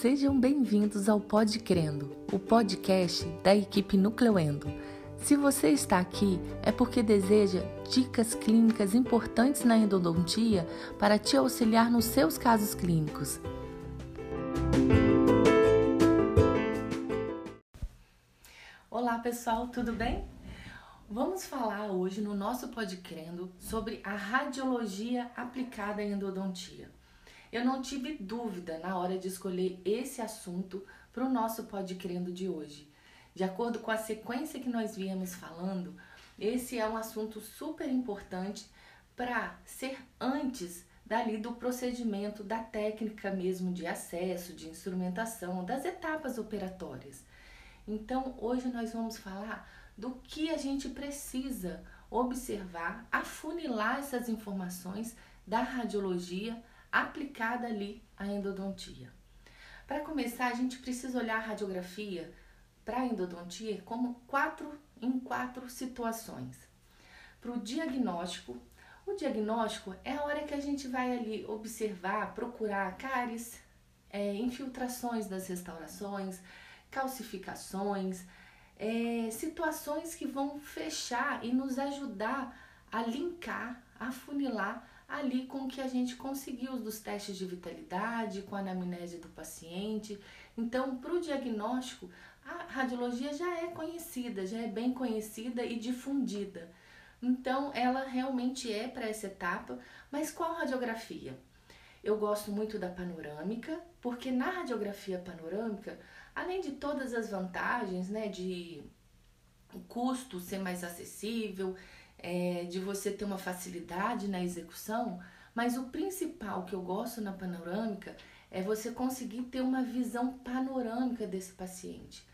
sejam bem-vindos ao Pod Crendo, o podcast da equipe Nucleuendo. Se você está aqui, é porque deseja dicas clínicas importantes na endodontia para te auxiliar nos seus casos clínicos. Olá pessoal, tudo bem? Vamos falar hoje no nosso Podcrendo sobre a radiologia aplicada em endodontia. Eu não tive dúvida na hora de escolher esse assunto para o nosso Podcrendo de hoje. De acordo com a sequência que nós viemos falando, esse é um assunto super importante para ser antes dali do procedimento, da técnica mesmo de acesso, de instrumentação, das etapas operatórias. Então, hoje nós vamos falar do que a gente precisa observar, afunilar essas informações da radiologia aplicada ali à endodontia. Para começar, a gente precisa olhar a radiografia para a endodontia como quatro em quatro situações. Para o diagnóstico, o diagnóstico é a hora que a gente vai ali observar, procurar cáries, é, infiltrações das restaurações, calcificações, é, situações que vão fechar e nos ajudar a linkar, a funilar ali com o que a gente conseguiu dos testes de vitalidade, com a anamnese do paciente. Então, para o diagnóstico, a radiologia já é conhecida, já é bem conhecida e difundida. Então, ela realmente é para essa etapa, mas qual radiografia? Eu gosto muito da panorâmica, porque na radiografia panorâmica, além de todas as vantagens, né, de o custo ser mais acessível, é, de você ter uma facilidade na execução, mas o principal que eu gosto na panorâmica é você conseguir ter uma visão panorâmica desse paciente,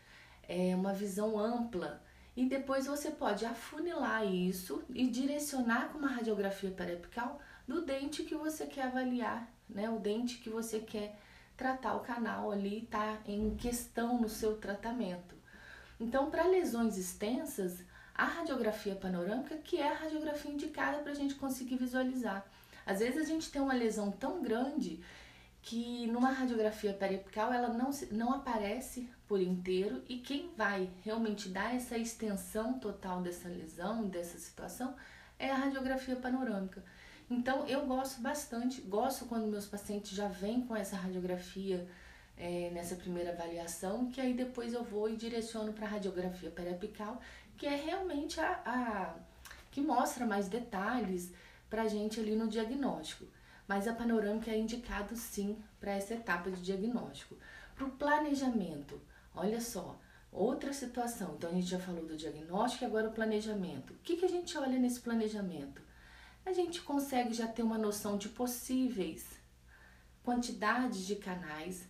é uma visão ampla. E depois você pode afunilar isso e direcionar com uma radiografia periapical do dente que você quer avaliar, né? O dente que você quer tratar o canal ali, tá em questão no seu tratamento. Então, para lesões extensas, a radiografia panorâmica, que é a radiografia indicada para a gente conseguir visualizar. Às vezes a gente tem uma lesão tão grande que numa radiografia periapical ela não, não aparece por inteiro e quem vai realmente dar essa extensão total dessa lesão, dessa situação, é a radiografia panorâmica. Então eu gosto bastante, gosto quando meus pacientes já vêm com essa radiografia é, nessa primeira avaliação, que aí depois eu vou e direciono para a radiografia periapical que é realmente a, a que mostra mais detalhes para a gente ali no diagnóstico. Mas a panorâmica é indicado sim para essa etapa de diagnóstico. Para o planejamento, olha só, outra situação. Então a gente já falou do diagnóstico e agora o planejamento. O que, que a gente olha nesse planejamento? A gente consegue já ter uma noção de possíveis quantidades de canais.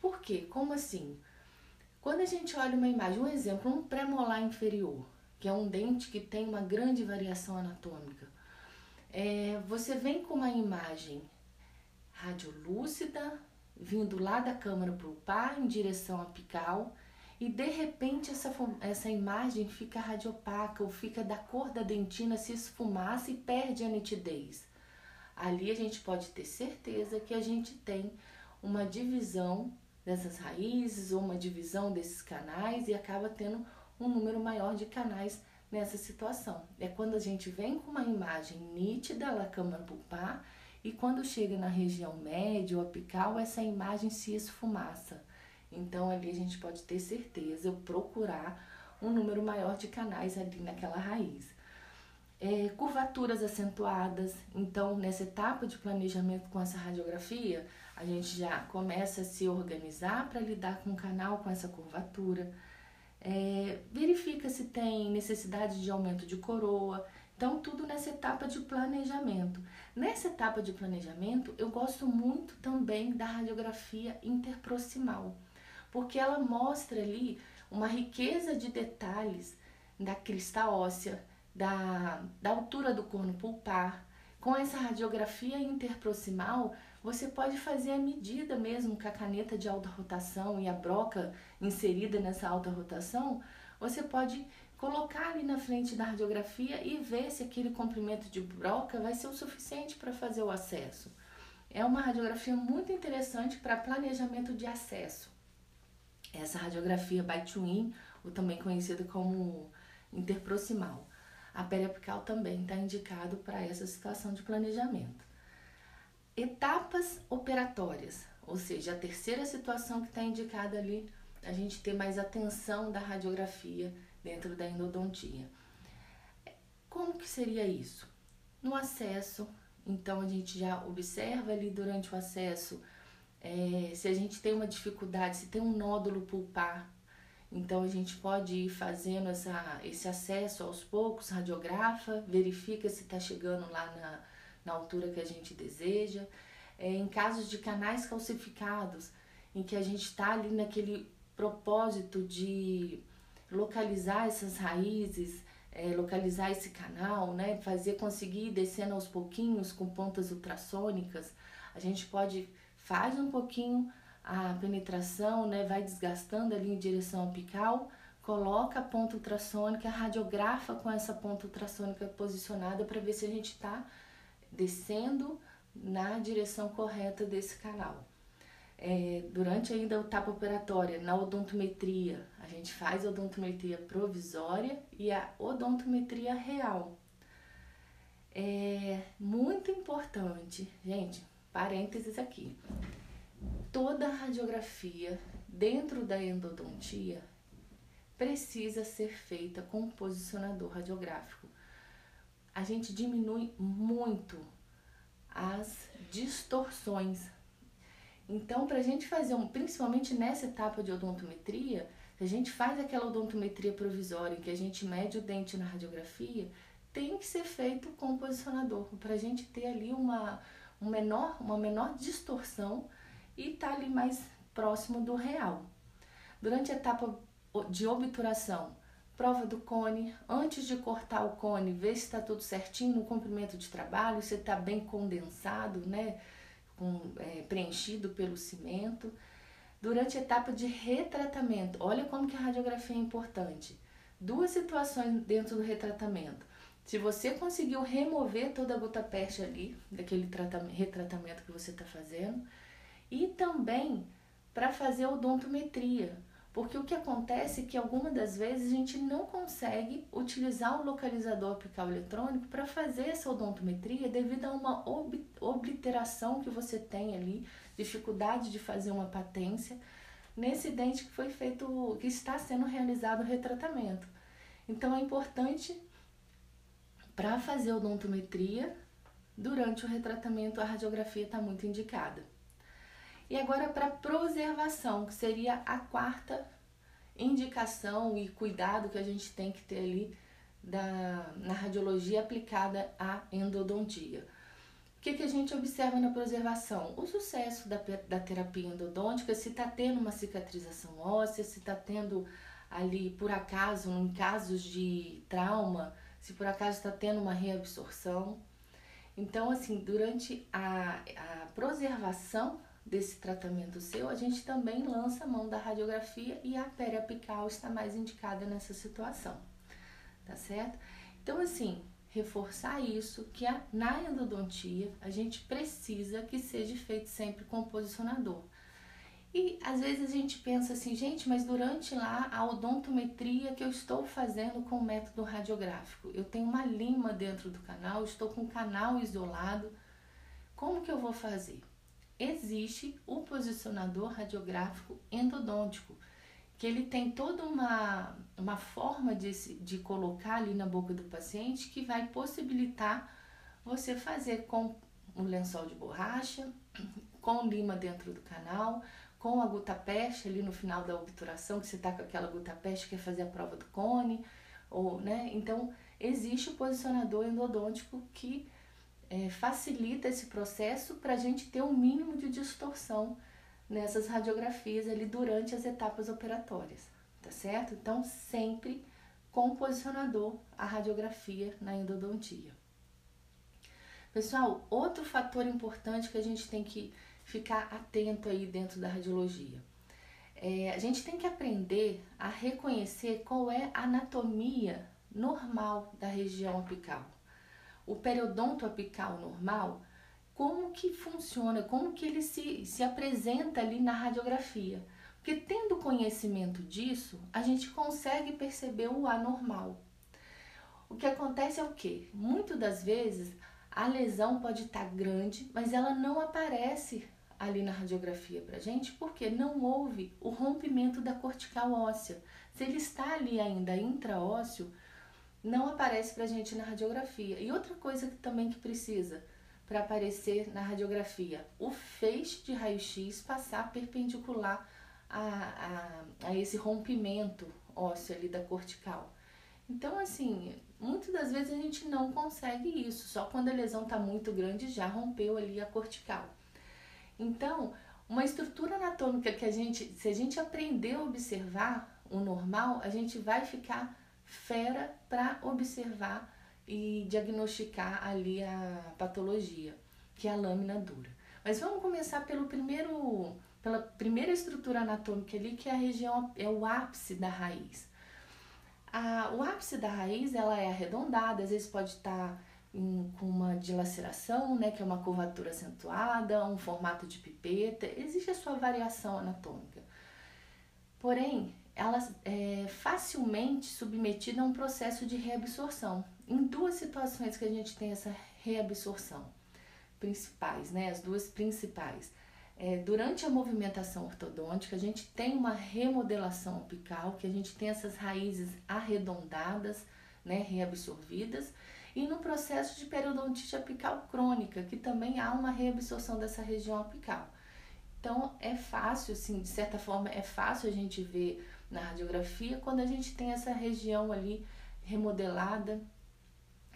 Por quê? Como assim? Quando a gente olha uma imagem, um exemplo, um pré-molar inferior, que é um dente que tem uma grande variação anatômica, é, você vem com uma imagem radiolúcida, vindo lá da câmara pulpar em direção apical, e de repente essa, essa imagem fica radiopaca ou fica da cor da dentina, se esfumaça e perde a nitidez. Ali a gente pode ter certeza que a gente tem uma divisão dessas raízes ou uma divisão desses canais e acaba tendo um número maior de canais nessa situação. É quando a gente vem com uma imagem nítida da câmara pulpar e quando chega na região média ou apical, essa imagem se esfumaça. Então ali a gente pode ter certeza, procurar um número maior de canais ali naquela raiz. É, curvaturas acentuadas, então nessa etapa de planejamento com essa radiografia, a gente já começa a se organizar para lidar com o canal com essa curvatura. É, verifica se tem necessidade de aumento de coroa. Então, tudo nessa etapa de planejamento. Nessa etapa de planejamento, eu gosto muito também da radiografia interproximal, porque ela mostra ali uma riqueza de detalhes da crista óssea, da, da altura do corno pulpar. Com essa radiografia interproximal, você pode fazer a medida mesmo com a caneta de alta rotação e a broca inserida nessa alta rotação. Você pode colocar ali na frente da radiografia e ver se aquele comprimento de broca vai ser o suficiente para fazer o acesso. é uma radiografia muito interessante para planejamento de acesso. Essa radiografia by twin, ou também conhecida como interproximal. A periapical também está indicado para essa situação de planejamento. Etapas operatórias, ou seja, a terceira situação que está indicada ali, a gente ter mais atenção da radiografia dentro da endodontia. Como que seria isso? No acesso, então a gente já observa ali durante o acesso é, se a gente tem uma dificuldade, se tem um nódulo pulpar, então a gente pode ir fazendo essa, esse acesso aos poucos, radiografa, verifica se está chegando lá na, na altura que a gente deseja. É, em casos de canais calcificados, em que a gente está ali naquele propósito de localizar essas raízes, é, localizar esse canal, né? Fazer conseguir ir descendo aos pouquinhos com pontas ultrassônicas. A gente pode faz um pouquinho a penetração, né? Vai desgastando ali em direção apical, coloca a ponta ultrassônica, radiografa com essa ponta ultrassônica posicionada para ver se a gente está descendo na direção correta desse canal é, durante ainda a etapa operatória, na odontometria, a gente faz a odontometria provisória e a odontometria real. É muito importante, gente, parênteses aqui. Toda radiografia dentro da endodontia precisa ser feita com posicionador radiográfico. A gente diminui muito as distorções então, para a gente fazer um, principalmente nessa etapa de odontometria, se a gente faz aquela odontometria provisória em que a gente mede o dente na radiografia, tem que ser feito com o posicionador, para a gente ter ali uma, um menor, uma menor distorção e estar tá ali mais próximo do real. Durante a etapa de obturação, prova do cone, antes de cortar o cone, ver se está tudo certinho no comprimento de trabalho, se está bem condensado, né? com, é, preenchido pelo cimento. Durante a etapa de retratamento, olha como que a radiografia é importante. Duas situações dentro do retratamento. Se você conseguiu remover toda a gota peste ali, daquele retratamento que você está fazendo, e também para fazer odontometria, porque o que acontece é que algumas das vezes a gente não consegue utilizar o localizador apical eletrônico para fazer essa odontometria devido a uma ob obliteração que você tem ali, dificuldade de fazer uma patência nesse dente que foi feito, que está sendo realizado o retratamento. Então é importante para fazer odontometria, durante o retratamento a radiografia está muito indicada. E agora para preservação, que seria a quarta indicação e cuidado que a gente tem que ter ali da, na radiologia aplicada à endodontia. O que, que a gente observa na preservação? O sucesso da, da terapia endodôntica, se está tendo uma cicatrização óssea, se está tendo ali, por acaso, em casos de trauma, se por acaso está tendo uma reabsorção. Então, assim, durante a, a preservação desse tratamento seu, a gente também lança a mão da radiografia e a periapical está mais indicada nessa situação, tá certo? Então, assim, reforçar isso, que a, na endodontia a gente precisa que seja feito sempre com posicionador. E às vezes a gente pensa assim, gente, mas durante lá a odontometria que eu estou fazendo com o método radiográfico, eu tenho uma lima dentro do canal, estou com o canal isolado, como que eu vou fazer? Existe o posicionador radiográfico endodôntico, que ele tem toda uma, uma forma de, de colocar ali na boca do paciente que vai possibilitar você fazer com um lençol de borracha, com lima dentro do canal, com a gutapeste ali no final da obturação, que você está com aquela gutapeste que quer fazer a prova do cone, ou, né? Então, existe o posicionador endodôntico que é, facilita esse processo para a gente ter um mínimo de distorção nessas radiografias ali durante as etapas operatórias, tá certo? Então, sempre com posicionador a radiografia na endodontia. Pessoal, outro fator importante que a gente tem que ficar atento aí dentro da radiologia. É, a gente tem que aprender a reconhecer qual é a anatomia normal da região apical. O periodonto apical normal como que funciona, como que ele se, se apresenta ali na radiografia. Porque tendo conhecimento disso, a gente consegue perceber o anormal. O que acontece é o que? Muitas das vezes a lesão pode estar tá grande, mas ela não aparece ali na radiografia para gente porque não houve o rompimento da cortical óssea. Se ele está ali ainda intraósseo, não aparece para gente na radiografia. E outra coisa que também que precisa para aparecer na radiografia, o feixe de raio-x passar perpendicular a, a, a esse rompimento ósseo ali da cortical. Então, assim, muitas das vezes a gente não consegue isso, só quando a lesão está muito grande já rompeu ali a cortical. Então, uma estrutura anatômica que a gente, se a gente aprender a observar o normal, a gente vai ficar fera para observar e diagnosticar ali a patologia, que é a lâmina dura. Mas vamos começar pelo primeiro, pela primeira estrutura anatômica ali, que é a região, é o ápice da raiz. A, o ápice da raiz, ela é arredondada, às vezes pode estar tá com uma dilaceração, né, que é uma curvatura acentuada, um formato de pipeta, existe a sua variação anatômica. Porém, ela é facilmente submetida a um processo de reabsorção. Em duas situações que a gente tem essa reabsorção principais, né, as duas principais. É, durante a movimentação ortodôntica, a gente tem uma remodelação apical, que a gente tem essas raízes arredondadas, né, reabsorvidas, e no processo de periodontite apical crônica, que também há uma reabsorção dessa região apical. Então é fácil, assim, de certa forma, é fácil a gente ver na radiografia quando a gente tem essa região ali remodelada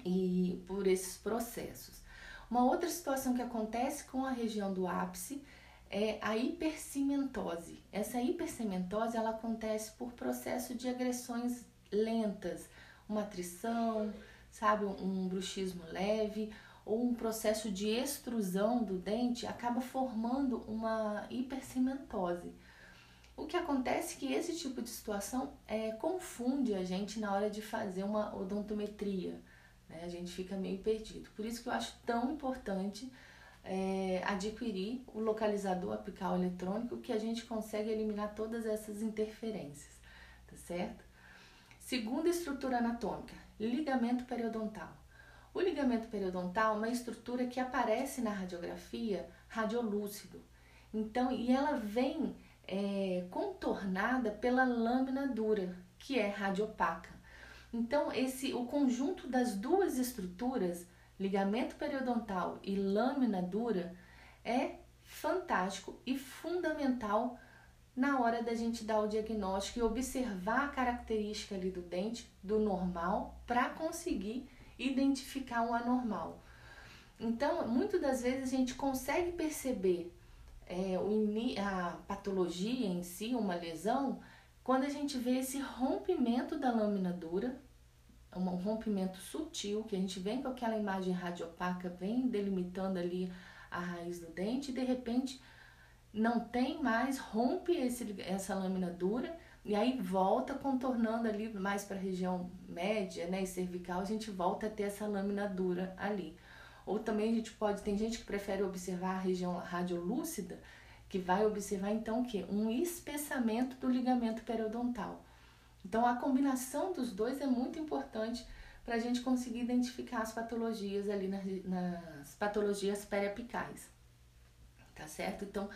e por esses processos. Uma outra situação que acontece com a região do ápice é a hipercimentose. Essa hipercimentose ela acontece por processo de agressões lentas, uma atrição, sabe, um bruxismo leve ou um processo de extrusão do dente acaba formando uma hipercimentose. O que acontece é que esse tipo de situação é, confunde a gente na hora de fazer uma odontometria. Né? A gente fica meio perdido. Por isso que eu acho tão importante é, adquirir o localizador apical eletrônico que a gente consegue eliminar todas essas interferências, tá certo? Segunda estrutura anatômica, ligamento periodontal. O ligamento periodontal é uma estrutura que aparece na radiografia radiolúcido. Então, e ela vem é, contornada pela lâmina dura, que é radiopaca. Então, esse o conjunto das duas estruturas, ligamento periodontal e lâmina dura, é fantástico e fundamental na hora da gente dar o diagnóstico e observar a característica ali do dente, do normal, para conseguir identificar o anormal. Então, muitas das vezes a gente consegue perceber é, a patologia em si, uma lesão, quando a gente vê esse rompimento da lâmina dura, um rompimento sutil, que a gente vem com aquela imagem radiopaca, vem delimitando ali a raiz do dente e de repente não tem mais, rompe esse, essa lâmina dura e aí volta contornando ali mais para a região média né, e cervical, a gente volta a ter essa lâmina dura ali. Ou também a gente pode, tem gente que prefere observar a região radiolúcida, que vai observar então que? Um espessamento do ligamento periodontal. Então a combinação dos dois é muito importante para a gente conseguir identificar as patologias ali nas, nas patologias periapicais. Tá certo? Então,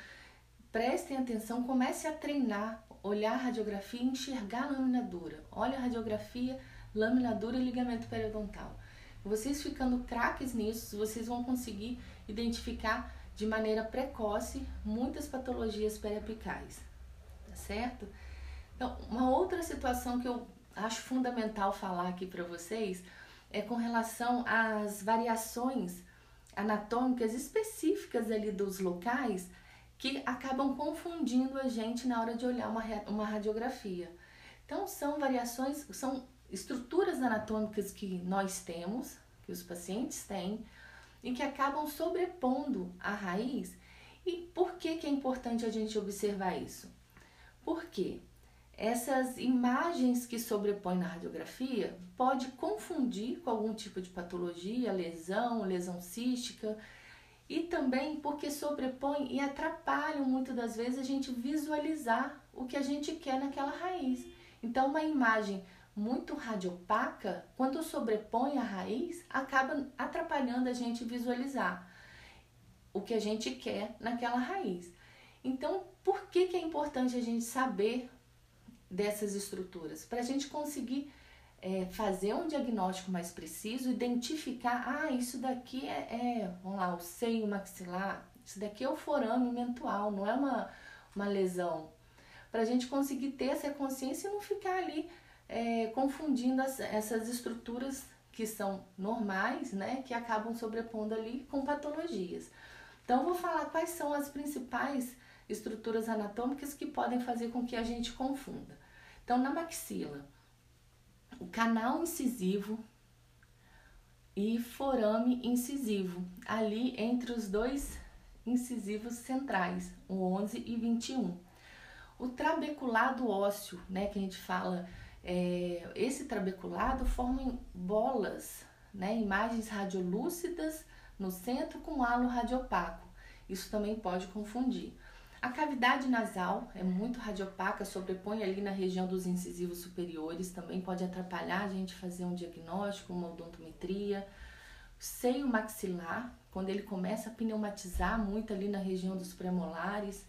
prestem atenção, comece a treinar, olhar a radiografia e enxergar a lâmina dura. Olha a radiografia, lâmina dura e ligamento periodontal. Vocês ficando craques nisso, vocês vão conseguir identificar de maneira precoce muitas patologias periapicais, tá certo? Então, uma outra situação que eu acho fundamental falar aqui para vocês é com relação às variações anatômicas específicas ali dos locais que acabam confundindo a gente na hora de olhar uma, uma radiografia. Então, são variações, são estruturas anatômicas que nós temos, que os pacientes têm, e que acabam sobrepondo a raiz. E por que, que é importante a gente observar isso? Porque essas imagens que sobrepõem na radiografia pode confundir com algum tipo de patologia, lesão, lesão cística, e também porque sobrepõe e atrapalham muitas das vezes a gente visualizar o que a gente quer naquela raiz. Então, uma imagem muito radiopaca, quando sobrepõe a raiz, acaba atrapalhando a gente visualizar o que a gente quer naquela raiz. Então, por que, que é importante a gente saber dessas estruturas? Para a gente conseguir é, fazer um diagnóstico mais preciso, identificar, ah, isso daqui é, é, vamos lá, o seio maxilar, isso daqui é o forame mental, não é uma, uma lesão. Para a gente conseguir ter essa consciência e não ficar ali é, confundindo as, essas estruturas que são normais, né, que acabam sobrepondo ali com patologias. Então, vou falar quais são as principais estruturas anatômicas que podem fazer com que a gente confunda. Então, na maxila, o canal incisivo e forame incisivo, ali entre os dois incisivos centrais, o 11 e 21. O trabeculado ósseo, né, que a gente fala, é, esse trabeculado forma bolas, né, imagens radiolúcidas no centro com halo radiopaco. Isso também pode confundir. A cavidade nasal é muito radiopaca, sobrepõe ali na região dos incisivos superiores, também pode atrapalhar a gente fazer um diagnóstico, uma odontometria. Seio maxilar, quando ele começa a pneumatizar muito ali na região dos premolares.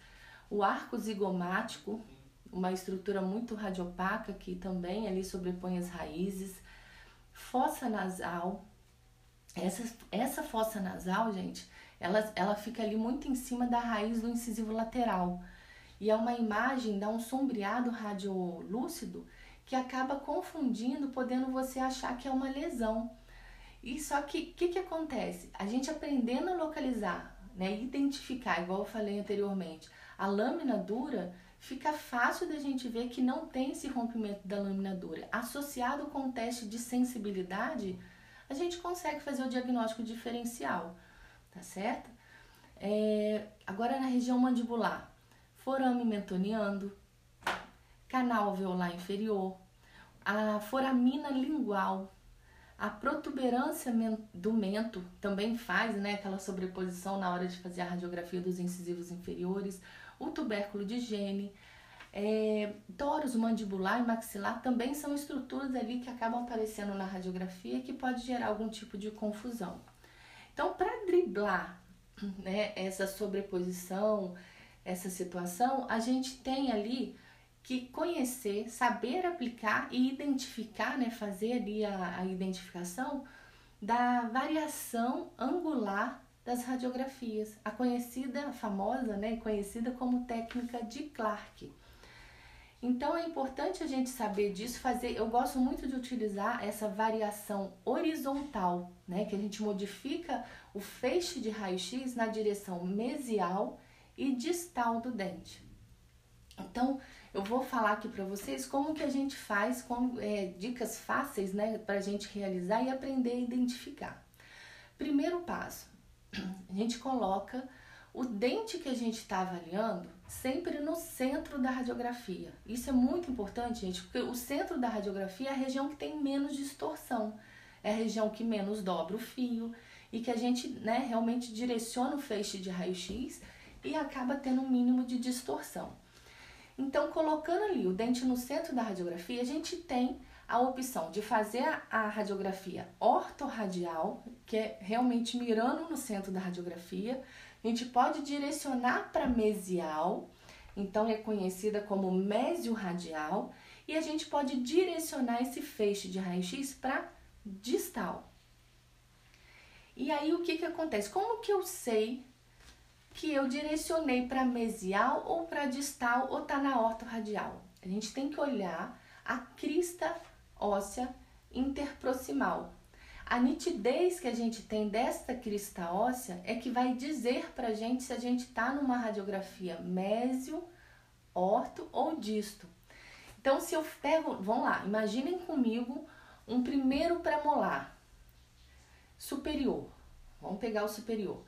O arco zigomático, uma estrutura muito radiopaca que também ali sobrepõe as raízes. Fossa nasal. Essa, essa fossa nasal, gente, ela, ela fica ali muito em cima da raiz do incisivo lateral. E é uma imagem, dá um sombreado radiolúcido que acaba confundindo, podendo você achar que é uma lesão. E só que o que, que acontece? A gente aprendendo a localizar, né, identificar, igual eu falei anteriormente, a lâmina dura, fica fácil da gente ver que não tem esse rompimento da lâmina dura. Associado com o teste de sensibilidade, a gente consegue fazer o diagnóstico diferencial tá certo? É, agora na região mandibular, forame mentoniano, canal alveolar inferior, a foramina lingual, a protuberância do mento também faz né, aquela sobreposição na hora de fazer a radiografia dos incisivos inferiores, o tubérculo de gene, é, mandibular e maxilar também são estruturas ali que acabam aparecendo na radiografia que pode gerar algum tipo de confusão. Então, para driblar né, essa sobreposição, essa situação, a gente tem ali que conhecer, saber aplicar e identificar, né, fazer ali a, a identificação da variação angular das radiografias, a conhecida, famosa, né, conhecida como técnica de Clark. Então é importante a gente saber disso, fazer. Eu gosto muito de utilizar essa variação horizontal, né? Que a gente modifica o feixe de raio-x na direção mesial e distal do dente. Então, eu vou falar aqui para vocês como que a gente faz, com é, dicas fáceis, né, para a gente realizar e aprender a identificar. Primeiro passo, a gente coloca o dente que a gente está avaliando sempre no centro da radiografia. Isso é muito importante, gente, porque o centro da radiografia é a região que tem menos distorção, é a região que menos dobra o fio e que a gente né, realmente direciona o feixe de raio-x e acaba tendo um mínimo de distorção. Então, colocando ali o dente no centro da radiografia, a gente tem a opção de fazer a radiografia ortorradial, que é realmente mirando no centro da radiografia, a gente pode direcionar para mesial, então é conhecida como mesio-radial, e a gente pode direcionar esse feixe de raio-x para distal. E aí o que, que acontece? Como que eu sei que eu direcionei para mesial ou para distal ou está na ortorradial? A gente tem que olhar a crista óssea interproximal. A nitidez que a gente tem desta crista óssea é que vai dizer para a gente se a gente está numa radiografia mésio, orto ou disto. Então, se eu pego, vamos lá, imaginem comigo um primeiro premolar superior. Vamos pegar o superior.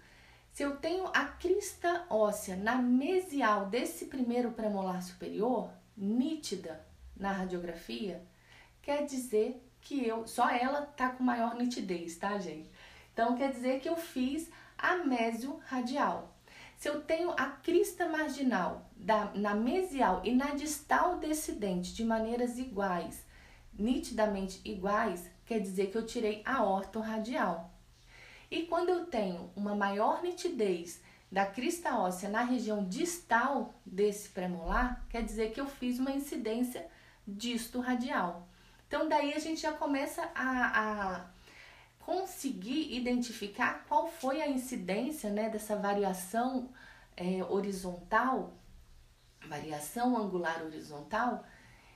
Se eu tenho a crista óssea na mesial desse primeiro premolar superior, nítida na radiografia, quer dizer que eu, só ela tá com maior nitidez, tá, gente? Então quer dizer que eu fiz a mesio-radial. Se eu tenho a crista marginal da, na mesial e na distal desse dente de maneiras iguais, nitidamente iguais, quer dizer que eu tirei a ortorradial. E quando eu tenho uma maior nitidez da crista óssea na região distal desse premolar, quer dizer que eu fiz uma incidência disto-radial. Então, daí a gente já começa a, a conseguir identificar qual foi a incidência né, dessa variação é, horizontal, variação angular horizontal,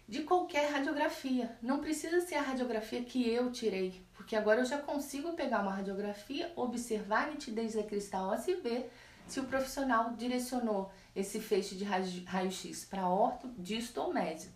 de qualquer radiografia. Não precisa ser a radiografia que eu tirei, porque agora eu já consigo pegar uma radiografia, observar a nitidez da cristal óssea e ver se o profissional direcionou esse feixe de raio-x para orto, disto ou médio.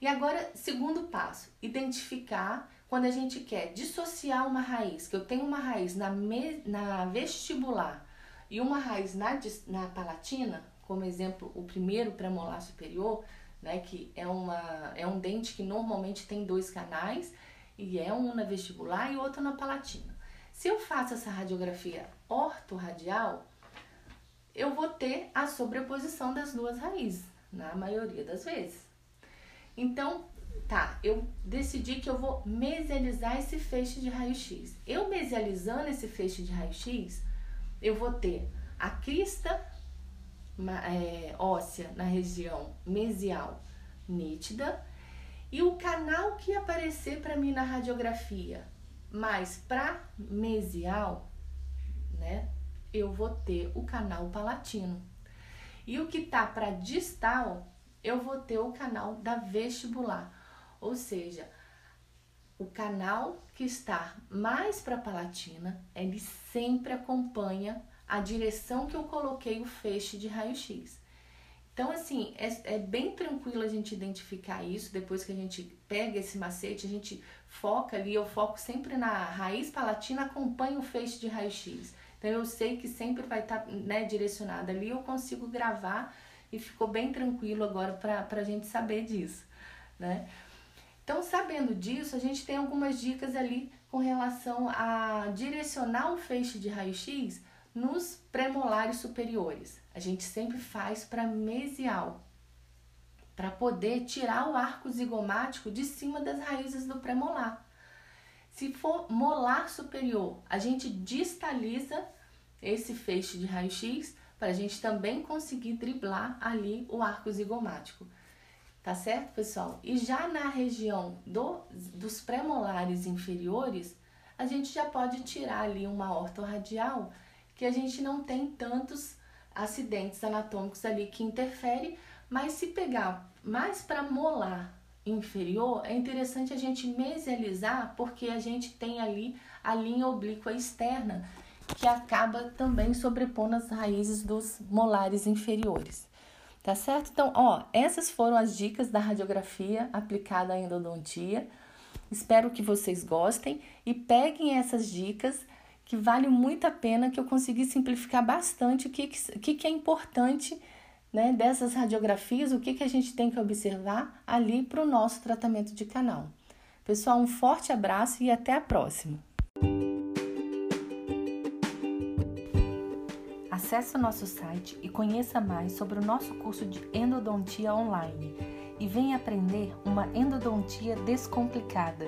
E agora, segundo passo, identificar quando a gente quer dissociar uma raiz, que eu tenho uma raiz na, me, na vestibular e uma raiz na, na palatina, como exemplo, o primeiro premolar superior, né, que é, uma, é um dente que normalmente tem dois canais, e é um na vestibular e outro na palatina. Se eu faço essa radiografia ortorradial, eu vou ter a sobreposição das duas raízes, na maioria das vezes. Então, tá, eu decidi que eu vou mesializar esse feixe de raio-x. Eu mesializando esse feixe de raio-x, eu vou ter a crista é, óssea na região mesial nítida e o canal que aparecer para mim na radiografia, mas para mesial, né, eu vou ter o canal palatino. E o que tá para distal, eu vou ter o canal da vestibular. Ou seja, o canal que está mais para a palatina, ele sempre acompanha a direção que eu coloquei o feixe de raio-x. Então, assim, é, é, bem tranquilo a gente identificar isso. Depois que a gente pega esse macete, a gente foca ali. Eu foco sempre na raiz palatina, acompanha o feixe de raio-x. Então, eu sei que sempre vai estar tá, né, direcionado ali. Eu consigo gravar e ficou bem tranquilo agora para a gente saber disso, né? Então, sabendo disso, a gente tem algumas dicas ali com relação a direcionar o feixe de raio-x nos premolares superiores. A gente sempre faz para mesial, para poder tirar o arco zigomático de cima das raízes do premolar. Se for molar superior, a gente distaliza esse feixe de raio-x para a gente também conseguir driblar ali o arco zigomático. Tá certo, pessoal? E já na região do, dos premolares inferiores, a gente já pode tirar ali uma ortorradial que a gente não tem tantos acidentes anatômicos ali que interferem, mas se pegar mais para molar inferior, é interessante a gente mesializar porque a gente tem ali a linha oblíqua externa que acaba também sobrepondo as raízes dos molares inferiores. Tá certo? Então, ó, essas foram as dicas da radiografia aplicada à endodontia. Espero que vocês gostem e peguem essas dicas que vale muito a pena, que eu consegui simplificar bastante o que, que, que é importante né, dessas radiografias, o que, que a gente tem que observar ali para o nosso tratamento de canal. Pessoal, um forte abraço e até a próxima! Acesse o nosso site e conheça mais sobre o nosso curso de endodontia online e venha aprender uma endodontia descomplicada